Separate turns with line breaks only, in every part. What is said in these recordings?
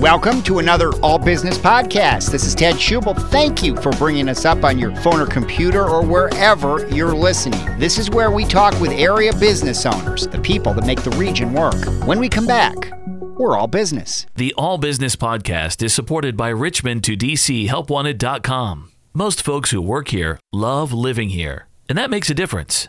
Welcome to another All Business podcast. This is Ted Schubel. Thank you for bringing us up on your phone or computer or wherever you're listening. This is where we talk with area business owners, the people that make the region work. When we come back, we're all business.
The All Business podcast is supported by Richmond to DC HelpWanted.com. Most folks who work here love living here, and that makes a difference.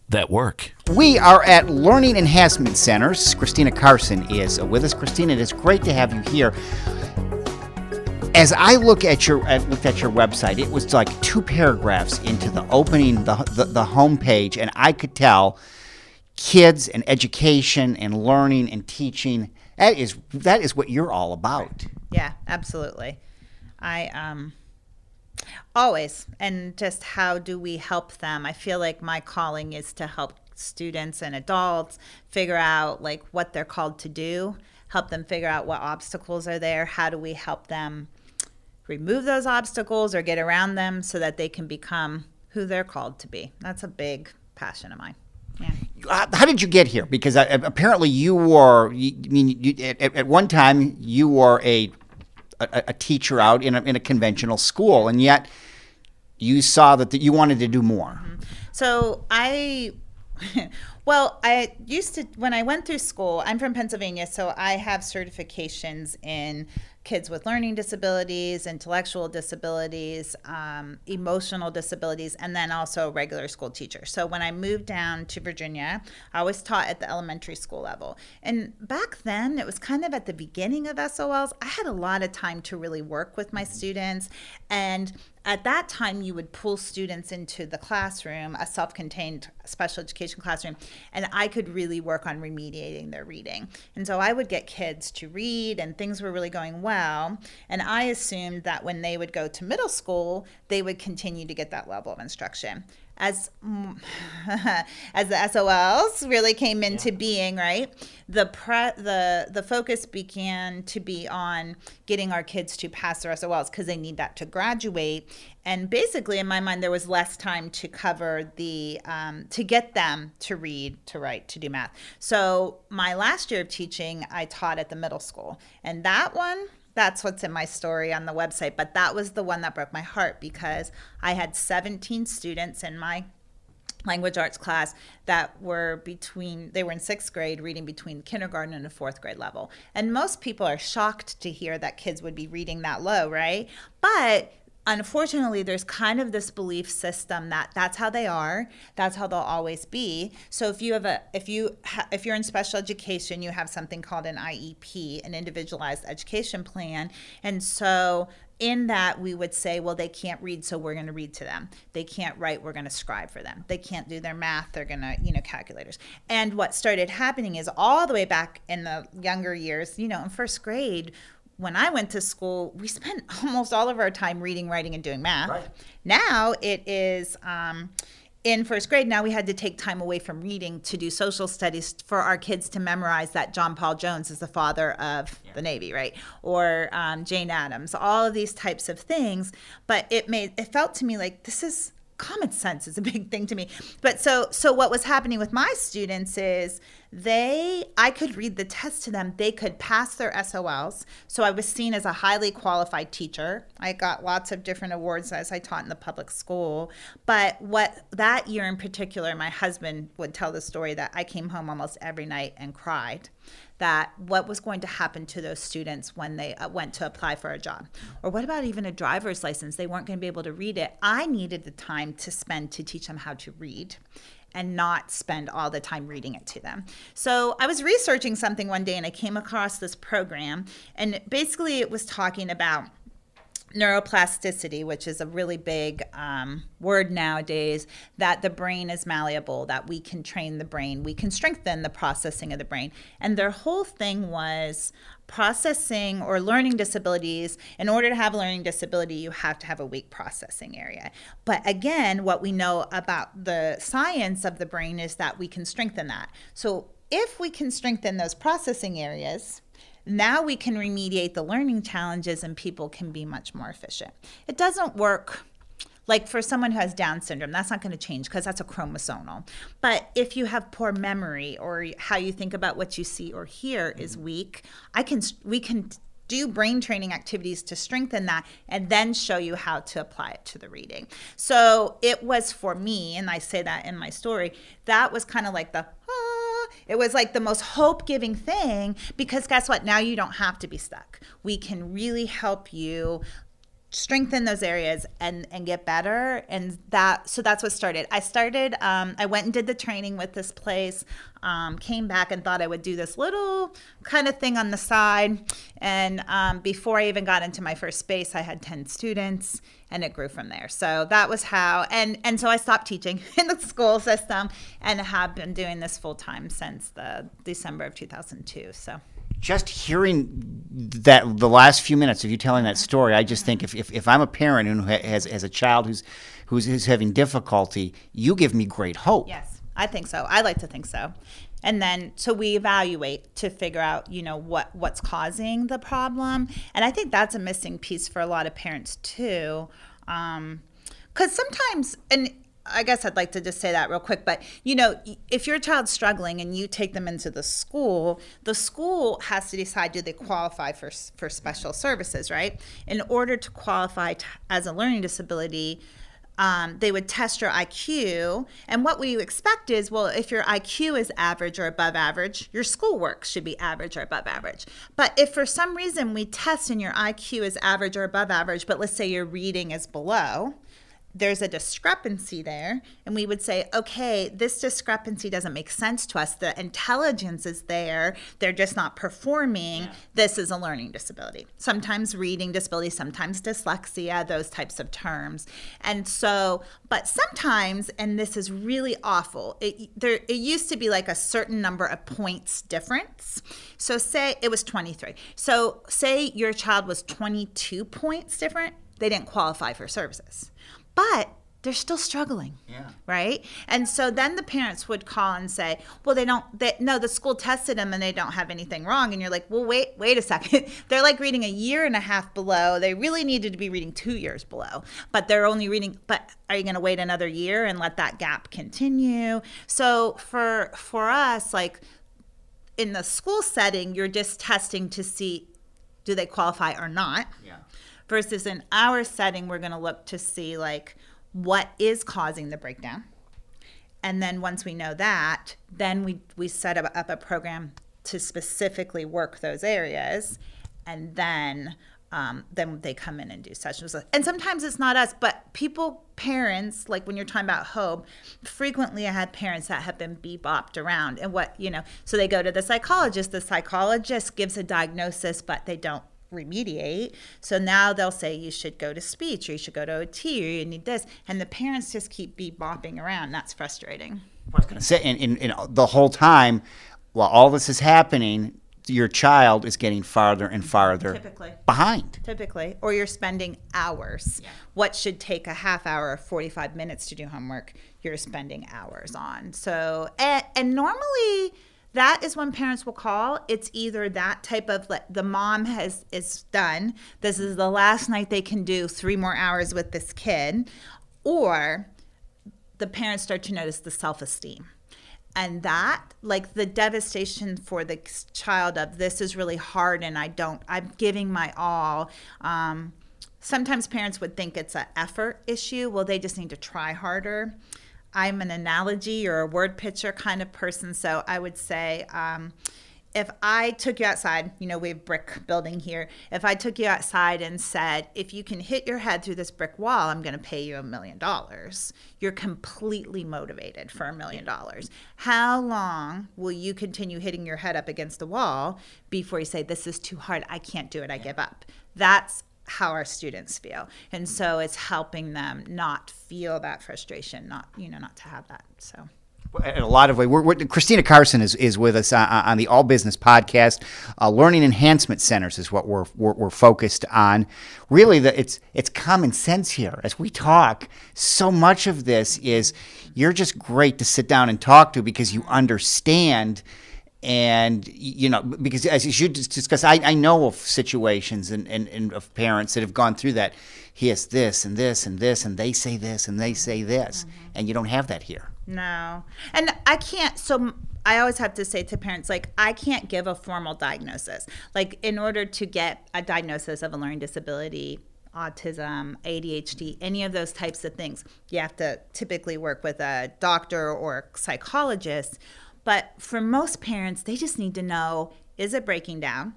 that work.
We are at Learning Enhancement Centers. Christina Carson is with us. Christina, it is great to have you here. As I look at your I looked at your website, it was like two paragraphs into the opening the the, the homepage, and I could tell kids and education and learning and teaching. That is that is what you're all about.
Yeah, absolutely. I um Always. And just how do we help them? I feel like my calling is to help students and adults figure out like what they're called to do, help them figure out what obstacles are there, how do we help them remove those obstacles or get around them so that they can become who they're called to be. That's a big passion of mine.
Yeah. How did you get here? Because uh, apparently you were, I mean, at, one time you were a a, a teacher out in a, in a conventional school, and yet you saw that you wanted to do more. Mm-hmm.
So I. Well, I used to, when I went through school, I'm from Pennsylvania, so I have certifications in kids with learning disabilities, intellectual disabilities, um, emotional disabilities, and then also regular school teacher. So when I moved down to Virginia, I was taught at the elementary school level. And back then, it was kind of at the beginning of SOLs. I had a lot of time to really work with my students and at that time you would pull students into the classroom a self-contained special education classroom and i could really work on remediating their reading. And so i would get kids to read and things were really going well. And i assumed that when they would go to middle school they would continue to get that level of instruction as as the SOLs really came into yeah. being, right? The pre- the the focus began to be on getting our kids to pass their SOLs because they need that to graduate. And basically, in my mind, there was less time to cover the um, to get them to read, to write, to do math. So my last year of teaching, I taught at the middle school, and that one that's what's in my story on the website. But that was the one that broke my heart because I had 17 students in my language arts class that were between they were in sixth grade reading between kindergarten and the fourth grade level and most people are shocked to hear that kids would be reading that low right but unfortunately there's kind of this belief system that that's how they are that's how they'll always be. So if you have a if you ha, if you're in special education you have something called an IEP an individualized education plan. And so in that we would say well they can't read so we're going to read to them. They can't write we're going to scribe for them. They can't do their math they're going to you know calculators. And what started happening is all the way back in the younger years you know in first grade when I went to school, we spent almost all of our time reading, writing, and doing math. Right. Now it is um, in first grade. Now we had to take time away from reading to do social studies for our kids to memorize that John Paul Jones is the father of yeah. the Navy, right? Or um, Jane Addams, all of these types of things. But it made it felt to me like this is common sense is a big thing to me. But so so what was happening with my students is they I could read the test to them. They could pass their SOLs. So I was seen as a highly qualified teacher. I got lots of different awards as I taught in the public school. But what that year in particular, my husband would tell the story that I came home almost every night and cried that what was going to happen to those students when they uh, went to apply for a job or what about even a driver's license they weren't going to be able to read it i needed the time to spend to teach them how to read and not spend all the time reading it to them. So I was researching something one day and I came across this program, and basically it was talking about neuroplasticity, which is a really big um, word nowadays, that the brain is malleable, that we can train the brain, we can strengthen the processing of the brain. And their whole thing was processing or learning disabilities. In order to have a learning disability, you have to have a weak processing area. But again, what we know about the science of the brain is that we can strengthen that. So if we can strengthen those processing areas, now we can remediate the learning challenges and people can be much more efficient. It doesn't work like for someone who has Down syndrome, that's not going to change because that's a chromosomal. But if you have poor memory or how you think about what you see or hear is weak, I can we can do brain training activities to strengthen that and then show you how to apply it to the reading. So it was for me, and I say that in my story, that was kind of like the ah, it was like the most hope giving thing because guess what? Now you don't have to be stuck. We can really help you strengthen those areas and and get better. And that so that's what started. I started um, i went and did the training with this place um, came back and thought i would do this little kind of thing on the side. And um, before i even got into my first space i had 10 students and it grew from there. So that was how and and so i stopped teaching in the school system and have been doing this full time since the december of 2002 so
just hearing that the last few minutes of you telling that story, I just think if, if, if I'm a parent who has, has a child who's, who's, who's having difficulty, you give me great hope.
Yes, I think so. I like to think so. And then so we evaluate to figure out, you know, what what's causing the problem. And I think that's a missing piece for a lot of parents too. Um, because sometimes, and I guess I'd like to just say that real quick, but you know, if your child's struggling and you take them into the school, the school has to decide do they qualify for for special services, right? In order to qualify t- as a learning disability, um, they would test your IQ. And what we expect is, well, if your IQ is average or above average, your schoolwork should be average or above average. But if for some reason we test and your IQ is average or above average, but let's say your reading is below, there's a discrepancy there and we would say okay this discrepancy doesn't make sense to us. The intelligence is there. They're just not performing. Yeah. this is a learning disability. Sometimes reading disability sometimes dyslexia those types of terms. And so but sometimes and this is really awful it there it used to be like a certain number of points difference. So say it was 23 so say your child was 22 points different they didn't qualify for services but they're still struggling.
Yeah.
Right? And so then the parents would call and say, "Well, they don't they no, the school tested them and they don't have anything wrong." And you're like, "Well, wait, wait a second. they're like reading a year and a half below. They really needed to be reading 2 years below. But they're only reading but are you going to wait another year and let that gap continue?" So for for us like in the school setting, you're just testing to see do they qualify or not.
Yeah
versus in our setting we're going to look to see like what is causing the breakdown. And then once we know that then we we set up, a program to specifically work those areas. And then um, then they come in and do sessions. And sometimes it's not us but people parents like when you're talking about hope frequently i had parents that have been bebopped around and what you know so they go to the psychologist. The psychologist gives a diagnosis but they don't remediate. So now they'll say you should go to speech or you should go to OT or you need this. And the parents just keep be bopping around. That's frustrating.
I was going to say, and, and, and the whole time while all this is happening, your child is getting farther and farther
typically
behind
typically or you're spending hours yeah. what should take a half hour or 45 minutes to do homework you're spending hours on so and, and normally that is when parents will call. It's either that type of like the mom has is done. This is the last night they can do three more hours with this kid. Or the parents start to notice the self-esteem. And that like the devastation for the child of this is really hard and i don't i'm giving my all. Um, sometimes parents would think it's an effort issue. Well they just need to try harder I'm an analogy or a word picture kind of person. So I would say, um, if I took you outside, you know, we have brick building here. If I took you outside and said, if you can hit your head through this brick wall, I'm going to pay you a million dollars, you're completely motivated for a million dollars. How long will you continue hitting your head up against the wall before you say, this is too hard, I can't do it, I give up? That's how our students feel. And so it's helping them not feel that frustration, not, you know, not to have that. So
in a lot of ways. We're, we're, Christina Carson is, is with us on, on the All Business podcast. Uh, learning enhancement centers is what we're, we're, we're focused on. Really, the, it's it's common sense here. As we talk, so much of this is you're just great to sit down and talk to because you understand and you know because as you discuss I, I know of situations and, and, and, of parents that have gone through that. He has this and this and this and they say this and they say this. Mm-hmm. and you don't have that here.
No. And i can't so i always have to say to parents like i can't give a formal diagnosis. Like in order to get a diagnosis of a learning disability autism, ADHD, any of those types of things. You have to typically work with a doctor or a psychologist but for most parents, they just need to know is it breaking down?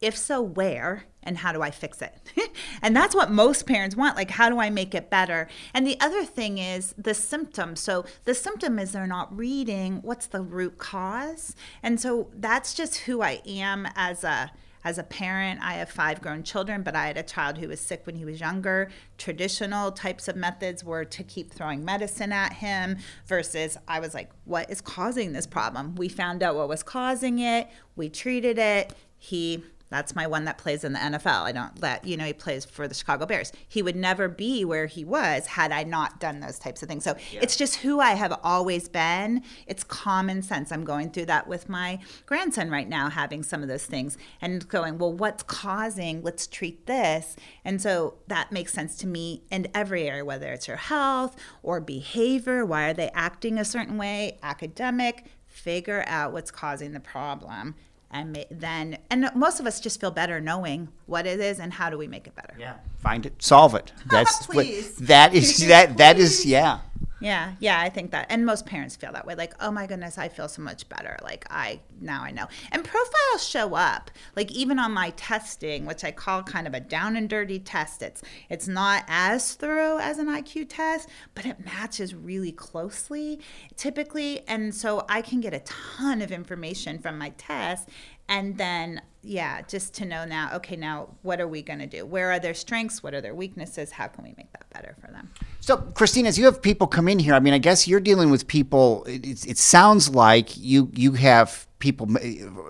If so, where? And how do I fix it? and that's what most parents want. Like, how do I make it better? And the other thing is the symptom. So, the symptom is they're not reading. What's the root cause? And so, that's just who I am as a as a parent, I have five grown children, but I had a child who was sick when he was younger. Traditional types of methods were to keep throwing medicine at him, versus I was like, what is causing this problem? We found out what was causing it, we treated it. He that's my one that plays in the NFL. I don't let, you know, he plays for the Chicago Bears. He would never be where he was had I not done those types of things. So yeah. it's just who I have always been. It's common sense. I'm going through that with my grandson right now, having some of those things and going, well, what's causing? Let's treat this. And so that makes sense to me in every area, whether it's your health or behavior. Why are they acting a certain way? Academic. Figure out what's causing the problem and then and most of us just feel better knowing what it is and how do we make it better.
Yeah. Find it. Solve it. That's what that is that that is yeah
yeah, yeah, I think that. And most parents feel that way. Like, oh my goodness, I feel so much better. Like, I, now I know. And profiles show up. Like, even on my testing, which I call kind of a down and dirty test, it's, it's not as thorough as an IQ test, but it matches really closely typically. And so I can get a ton of information from my test and then yeah just to know now okay now what are we going to do? Where are their strengths? What are their weaknesses? How can we make that better for them?
So christine as you have people come in here i mean i guess you're dealing with people it, it sounds like you you have people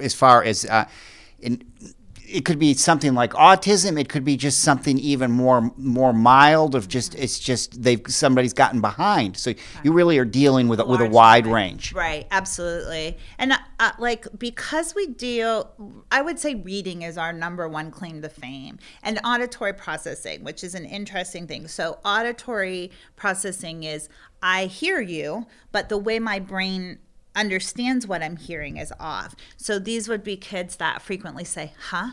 as far as uh, in it could be something like autism. It could be just something even more more mild of just it's just they've somebody's gotten behind. So you really are dealing with a, with a wide range.
Right, absolutely. And uh, like because we deal, I would say reading is our number one claim to fame, and auditory processing, which is an interesting thing. So auditory processing is I hear you, but the way my brain understands what I'm hearing is off. So these would be kids that frequently say, huh?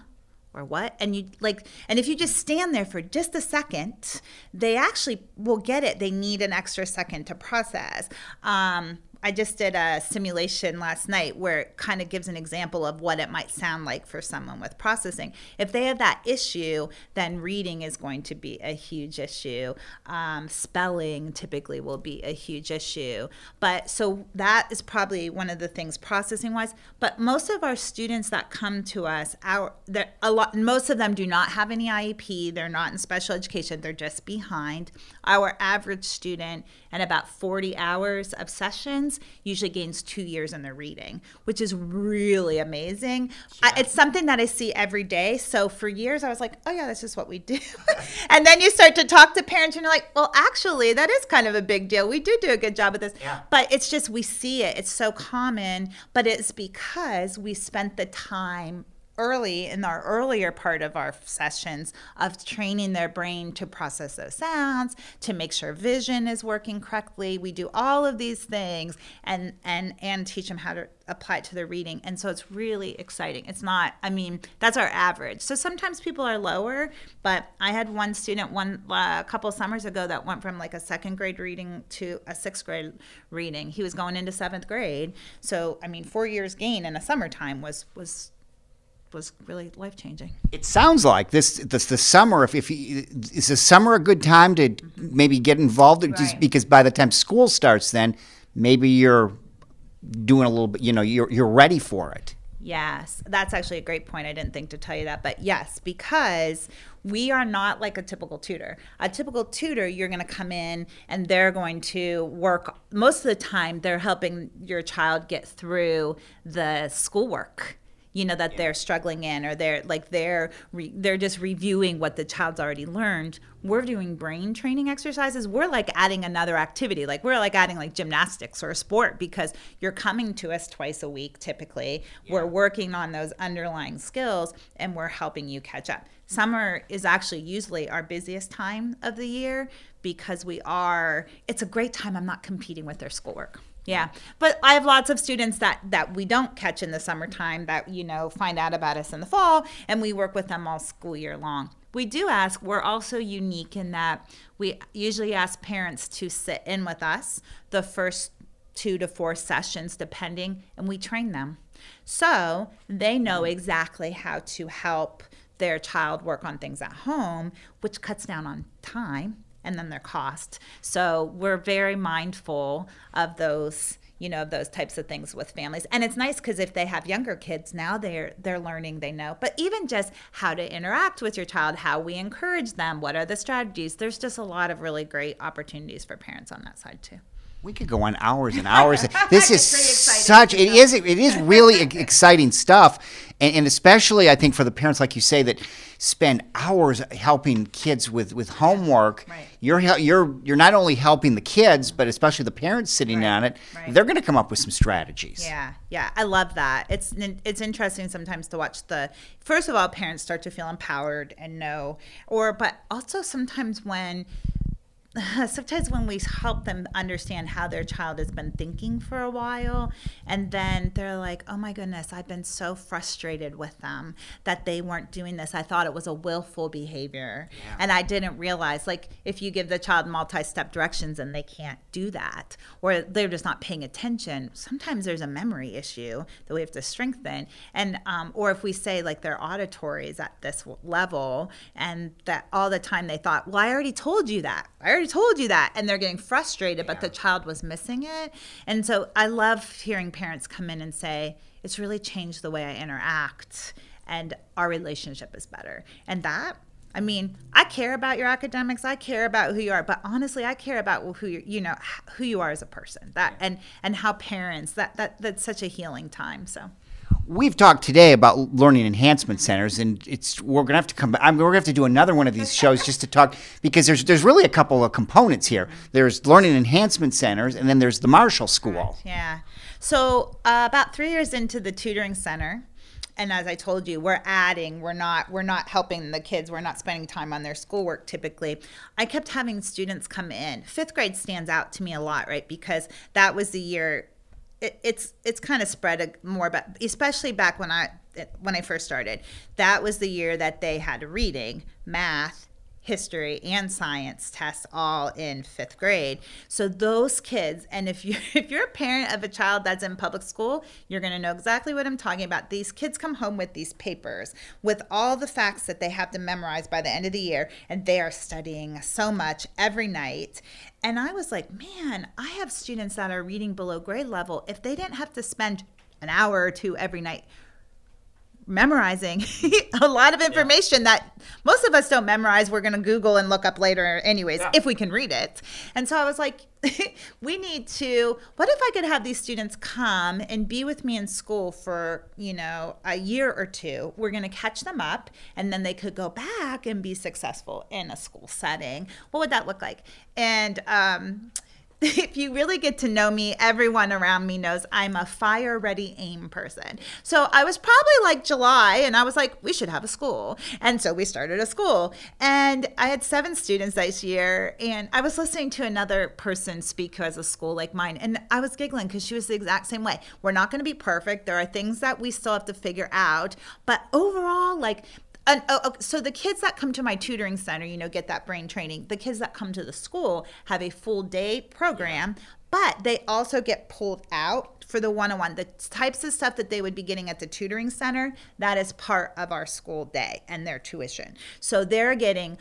or what and you like and if you just stand there for just a second they actually will get it they need an extra second to process um, I just did a simulation last night where it kind of gives an example of what it might sound like for someone with processing. If they have that issue, then reading is going to be a huge issue. Um, spelling typically will be a huge issue. But so that is probably one of the things processing wise. But most of our students that come to us, our a lot, most of them do not have any IEP. They're not in special education. They're just behind. Our average student and about 40 hours of sessions usually gains two years in their reading, which is really amazing. I, it's something that I see every day. So for years, I was like, oh, yeah, that's just what we do. and then you start to talk to parents and you're like, well, actually, that is kind of a big deal. We do do a good job with this. Yeah. But it's just we see it. It's so common, but it's because we spent the time early in our earlier part of our sessions of training their brain to process those sounds to make sure vision is working correctly. We do all of these things and and and teach them how to apply it to their reading. And so it's really exciting. It's not i mean that's our average. So sometimes people are lower but i had one student one uh, a couple summers ago that went from like a second grade reading to a sixth grade reading. He was going into seventh grade. So i mean four years gain in a summertime was was was really life changing.
It sounds like this this the summer. If, if you, is the summer a good time to mm-hmm. maybe get involved? Right. Just because by the time school starts, then maybe you're doing a little bit. You know, you're you're ready for it.
Yes, that's actually a great point. I didn't think to tell you that, but yes, because we are not like a typical tutor. A typical tutor, you're going to come in and they're going to work most of the time, they're helping your child get through the schoolwork you know that they're struggling in or they're like they're re- they're just reviewing what the child's already learned. We're doing brain training exercises. We're like adding another activity. Like we're like adding like gymnastics or a sport because you're coming to us twice a week typically. Yeah. we're working on those underlying skills and we're helping you catch up. Summer is actually usually our busiest time of the year because we are it's a great time. I'm not competing with their schoolwork yeah, but I have lots of students that that we don't catch in the summertime that you know find out about us in the fall, and we work with them all school year long. We do ask. We're also unique in that we usually ask parents to sit in with us the first two to four sessions, depending, and we train them, so they know exactly how to help their child work on things at home, which cuts down on time and then their cost. So we're very mindful of those you know those types of things with families. And it's nice because if they have younger kids now they're they're learning they know. But even just how to interact with your child how we encourage them what are the strategies there's just a lot of really great opportunities for parents on that side too.
We could go on hours and hours. this is such it is it is really exciting stuff, and, and, especially I think for the parents, like you say, that spend hours helping kids with with homework. Right. You're you're you're not only helping the kids, but especially the parents sitting right. on it. Right. They're going to come up with some strategies.
Yeah, yeah, I love that. It's it's interesting sometimes to watch the first of all parents start to feel empowered and know, or but also sometimes when sometimes when we help them understand how their child has been thinking for a while and then they're like oh my goodness i've been so frustrated with them that they weren't doing this. I thought it was a willful behavior. Yeah. and i didn't realize like if you give the child multi-step directions and they can't do that or they're just not paying attention sometimes there's a memory issue that we have to strengthen. And um, or if we say like their auditory is at this level and that all the time they thought well i already told you that. I already already told you that and they're getting frustrated yeah. but the child was missing it and so i love hearing parents come in and say it's really changed the way i interact and our relationship is better and that I mean, I care about your academics. I care about who you are, but honestly, I care about who you you know who you are as a person. That and and how parents that that that's such a healing time. So
we've talked today about learning enhancement centers, and it's we're gonna have to come. I'm, we're gonna have to do another one of these shows just to talk because there's there's really a couple of components here. There's learning enhancement centers, and then there's the Marshall School.
Yeah. So uh, about three years into the tutoring center, and as I told you, we're adding. We're not. We're not helping the kids. We're not spending time on their schoolwork. Typically, I kept having students come in. Fifth grade stands out to me a lot, right? Because that was the year it, it's it's kind of spread more, but especially back when I when I first started, that was the year that they had reading, math, history and science tests all in fifth grade. So those kids and if you if you're a parent of a child that's in public school you're going to know exactly what i'm talking about. These kids come home with these papers with all the facts that they have to memorize by the end of the year and they are studying so much every night. And i was like man i have students that are reading below grade level. If they didn't have to spend an hour or two every night memorizing a lot of information yeah. that most of us don't memorize. We're going to Google and look up later, anyways, yeah. if we can read it. And so I was like, we need to. What if I could have these students come and be with me in school for, you know, a year or two? We're going to catch them up and then they could go back and be successful in a school setting. What would that look like? And, um, if you really get to know me, everyone around me knows I'm a fire ready aim person. So I was probably like July and I was like, we should have a school. And so we started a school. And I had seven students this year. And I was listening to another person speak who has a school like mine. And I was giggling because she was the exact same way. We're not going to be perfect. There are things that we still have to figure out. But overall, like, and, oh, okay, so the kids that come to my tutoring center, you know, get that brain training. The kids that come to the school have a full day program, but they also get pulled out for the one-on-one the types of stuff that they would be getting at the tutoring center that is part of our school day and their tuition so they're getting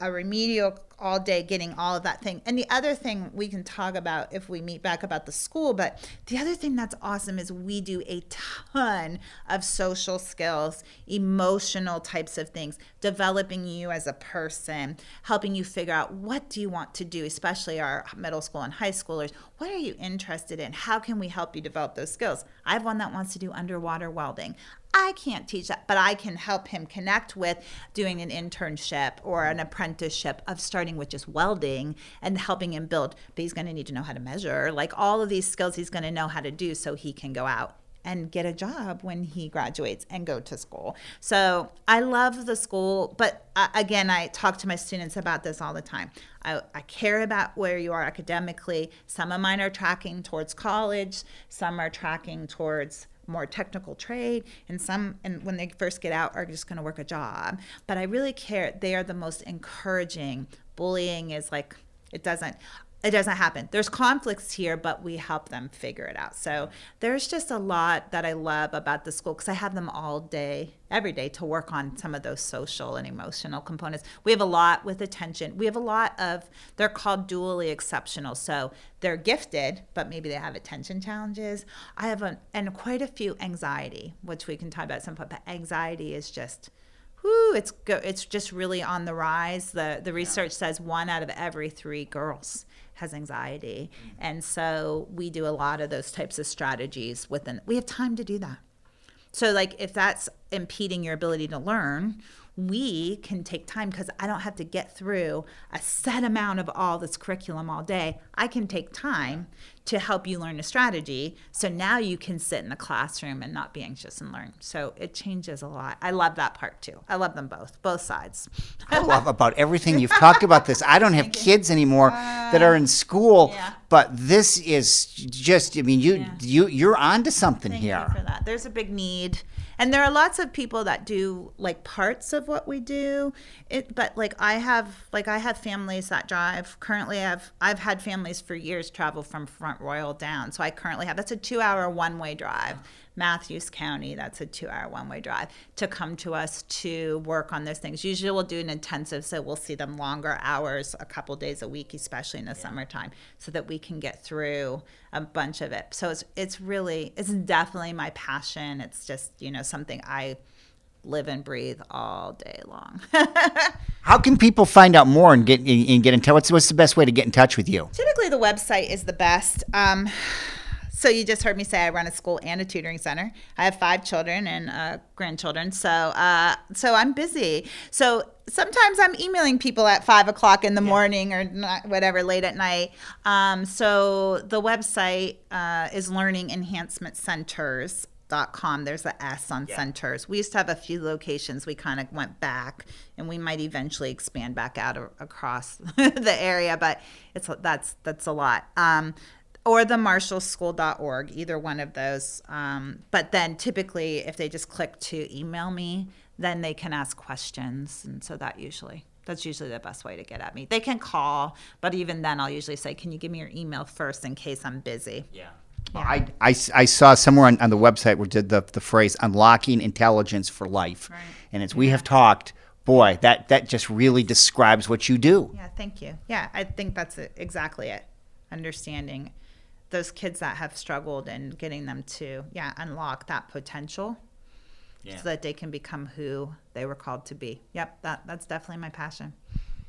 a remedial all day getting all of that thing. And the other thing we can talk about if we meet back about the school, but the other thing that's awesome is we do a ton of social skills, emotional types of things, developing you as a person, helping you figure out what do you want to do, especially our middle school and high schoolers. What are you interested in? How can we help you develop those skills? I have one that wants to do underwater welding. I can't teach that, but I can help him connect with doing an internship or an apprenticeship of starting with just welding and helping him build. But he's going to need to know how to measure, like all of these skills he's going to know how to do so he can go out and get a job when he graduates and go to school. So I love the school, but uh, again, I talk to my students about this all the time. I, I, care about where you are academically. Some of mine are tracking towards college, some are tracking towards more technical trade and some and when they first get out are just going to work a job but i really care they are the most encouraging bullying is like it doesn't it doesn't happen. There's conflicts here, but we help them figure it out. So there's just a lot that I love about the school because I have them all day, every day to work on some of those social and emotional components. We have a lot with attention. We have a lot of, they're called dually exceptional. So they're gifted, but maybe they have attention challenges. I have, a, and quite a few anxiety, which we can talk about some point, but anxiety is just, whoo, it's go, it's just really on the rise. The the research says one out of every three girls has anxiety. Mm-hmm. And so we do a lot of those types of strategies within we have time to do that. So like if that's impeding your ability to learn, we can take time because I don't have to get through a set amount of all this curriculum all day. I can take time to help you learn a strategy. So now you can sit in the classroom and not be anxious and learn. So it changes a lot. I love that part too. I love them both, both sides.
I love about everything you've talked about this. I don't have kids anymore that are in school, yeah. but this is just I mean you yeah. you you're onto something
Thank
here.
for that. There's a big need and there are lots of people that do like parts of what we do. It but like i have like i have families that drive. Currently i've i've had families for years travel from front royal down. So i currently have that's a two hour one way drive Mathews County, that's a two hour one way drive, to come to us to work on those things. Usually we'll do an intensive, so we'll see them longer hours, a couple days a week, especially in the yeah. summertime, so that we can get through a bunch of it. So it's, it's really, it's definitely my passion. It's just, you know, something I live and breathe all day long.
How can people find out more and get and get in touch? What's, what's the best way to get in touch with you?
Typically, the website is the best. Um, so you just heard me say I run a school and a tutoring center. I have five children and uh, grandchildren, so uh, so I'm busy. So sometimes I'm emailing people at five o'clock in the yeah. morning or not, whatever late at night. Um, so the website uh, is Learning Enhancement Centers. Dot com. There's a S on yeah. centers. We used to have a few locations. We kind of went back, and we might eventually expand back out across the area. But it's that's that's a lot. Um, or the marshallschool.org, either one of those. Um, but then typically, if they just click to email me, then they can ask questions. And so that usually, that's usually the best way to get at me. They can call, but even then, I'll usually say, Can you give me your email first in case I'm busy?
Yeah. Yeah. I, I, I, saw somewhere on, on the website where did the, the phrase unlocking intelligence for life. Right. And as we have talked, boy, that, that just really describes what you do.
Yeah, thank you. Yeah, I think that's exactly it. Understanding those kids that have struggled and getting them to yeah unlock that potential yeah. so that they can become who they were called to be. Yep that that's definitely my passion.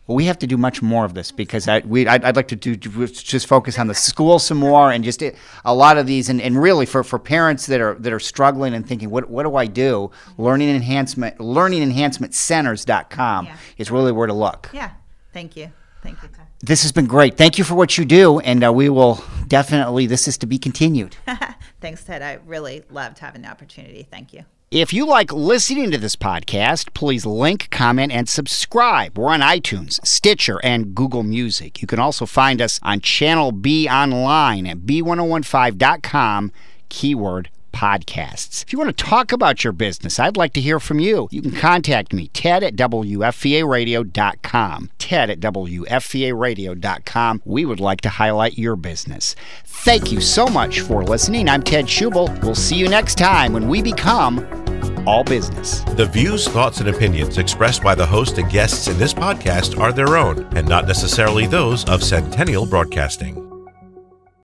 Well, we have to do much more of this because I, we, I'd, I'd like to do just focus on the school some more and just a lot of these and, and really for, for parents that are that are struggling and thinking what what do I do? Learning enhancement learning enhancement centers.com yeah. is really where to look.
Yeah. Thank you. Thank you
this has been great. Thank you for what you do, and uh, we will definitely. This is to be continued.
Thanks, Ted. I really loved having the opportunity. Thank you.
If you like listening to this podcast, please link, comment, and subscribe. We're on iTunes, Stitcher, and Google Music. You can also find us on Channel B online at b1015.com, keyword podcasts. If you want to talk about your business, I'd like to hear from you. You can contact me, ted at WFVAradio.com. Ted at WFVAradio.com. We would like to highlight your business. Thank you so much for listening. I'm Ted Schubel. We'll see you next time when we become all business.
The views, thoughts, and opinions expressed by the host and guests in this podcast are their own and not necessarily those of Centennial Broadcasting.